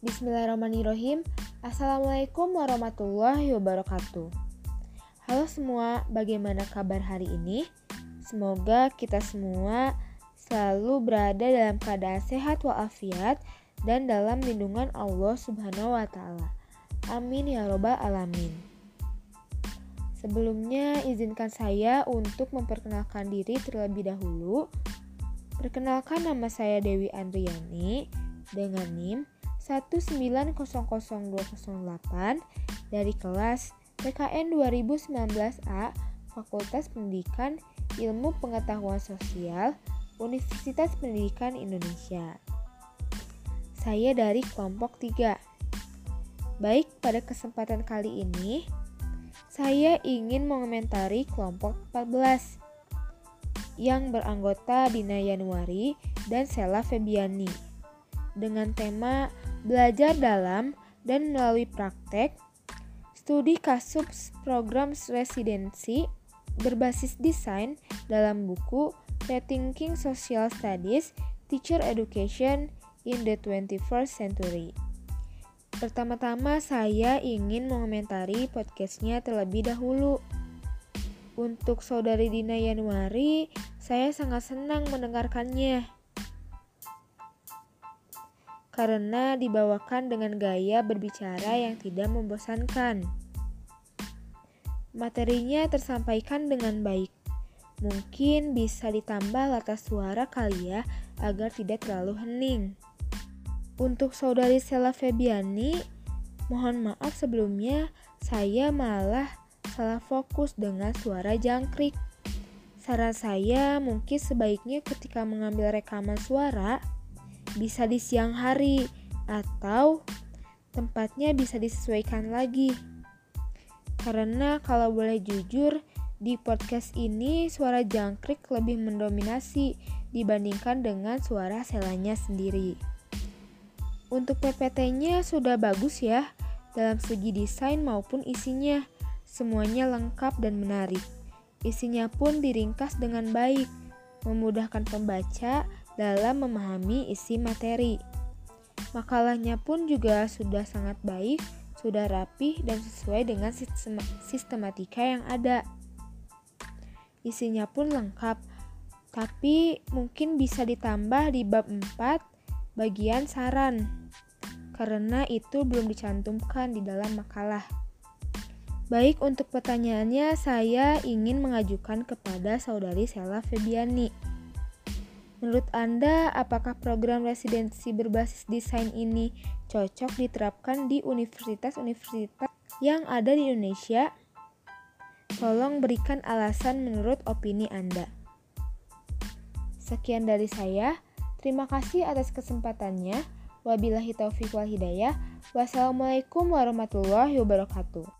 Bismillahirrahmanirrahim. Assalamualaikum warahmatullahi wabarakatuh. Halo semua, bagaimana kabar hari ini? Semoga kita semua selalu berada dalam keadaan sehat walafiat dan dalam lindungan Allah Subhanahu wa taala. Amin ya robbal alamin. Sebelumnya izinkan saya untuk memperkenalkan diri terlebih dahulu. Perkenalkan nama saya Dewi Andriani dengan NIM 1900208 dari kelas PKN 2019A Fakultas Pendidikan Ilmu Pengetahuan Sosial Universitas Pendidikan Indonesia. Saya dari kelompok 3. Baik, pada kesempatan kali ini saya ingin mengomentari kelompok 14 yang beranggota Dina Januari dan Sela Febiani dengan tema belajar dalam dan melalui praktek, studi kasus program residensi berbasis desain dalam buku Rethinking Social Studies Teacher Education in the 21st Century. Pertama-tama saya ingin mengomentari podcastnya terlebih dahulu. Untuk saudari Dina Januari, saya sangat senang mendengarkannya karena dibawakan dengan gaya berbicara yang tidak membosankan. Materinya tersampaikan dengan baik. Mungkin bisa ditambah latar suara kali ya agar tidak terlalu hening. Untuk saudari Sela Febiani, mohon maaf sebelumnya saya malah salah fokus dengan suara jangkrik. Saran saya mungkin sebaiknya ketika mengambil rekaman suara, bisa di siang hari atau tempatnya bisa disesuaikan lagi. Karena kalau boleh jujur, di podcast ini suara jangkrik lebih mendominasi dibandingkan dengan suara selanya sendiri. Untuk PPT-nya sudah bagus ya, dalam segi desain maupun isinya. Semuanya lengkap dan menarik. Isinya pun diringkas dengan baik, memudahkan pembaca dalam memahami isi materi. Makalahnya pun juga sudah sangat baik, sudah rapi dan sesuai dengan sistematika yang ada. Isinya pun lengkap, tapi mungkin bisa ditambah di bab 4 bagian saran. Karena itu belum dicantumkan di dalam makalah. Baik, untuk pertanyaannya saya ingin mengajukan kepada saudari Sela Febiani. Menurut Anda, apakah program residensi berbasis desain ini cocok diterapkan di universitas-universitas yang ada di Indonesia? Tolong berikan alasan menurut opini Anda. Sekian dari saya. Terima kasih atas kesempatannya. Wabillahi taufiq wal hidayah. Wassalamualaikum warahmatullahi wabarakatuh.